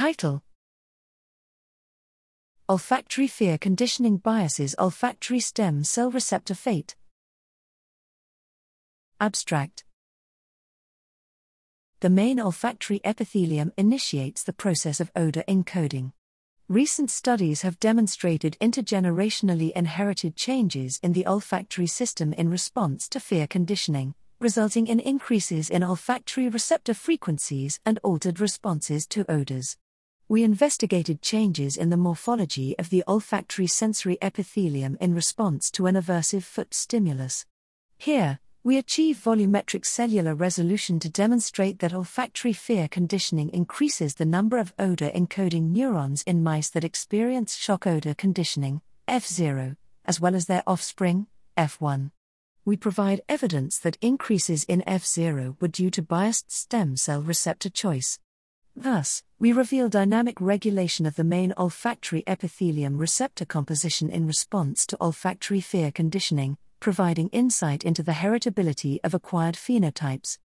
Title Olfactory fear conditioning biases olfactory stem cell receptor fate. Abstract The main olfactory epithelium initiates the process of odor encoding. Recent studies have demonstrated intergenerationally inherited changes in the olfactory system in response to fear conditioning, resulting in increases in olfactory receptor frequencies and altered responses to odors. We investigated changes in the morphology of the olfactory sensory epithelium in response to an aversive foot stimulus. Here, we achieve volumetric cellular resolution to demonstrate that olfactory fear conditioning increases the number of odor encoding neurons in mice that experience shock odor conditioning, F0, as well as their offspring, F1. We provide evidence that increases in F0 were due to biased stem cell receptor choice. Thus, we reveal dynamic regulation of the main olfactory epithelium receptor composition in response to olfactory fear conditioning, providing insight into the heritability of acquired phenotypes.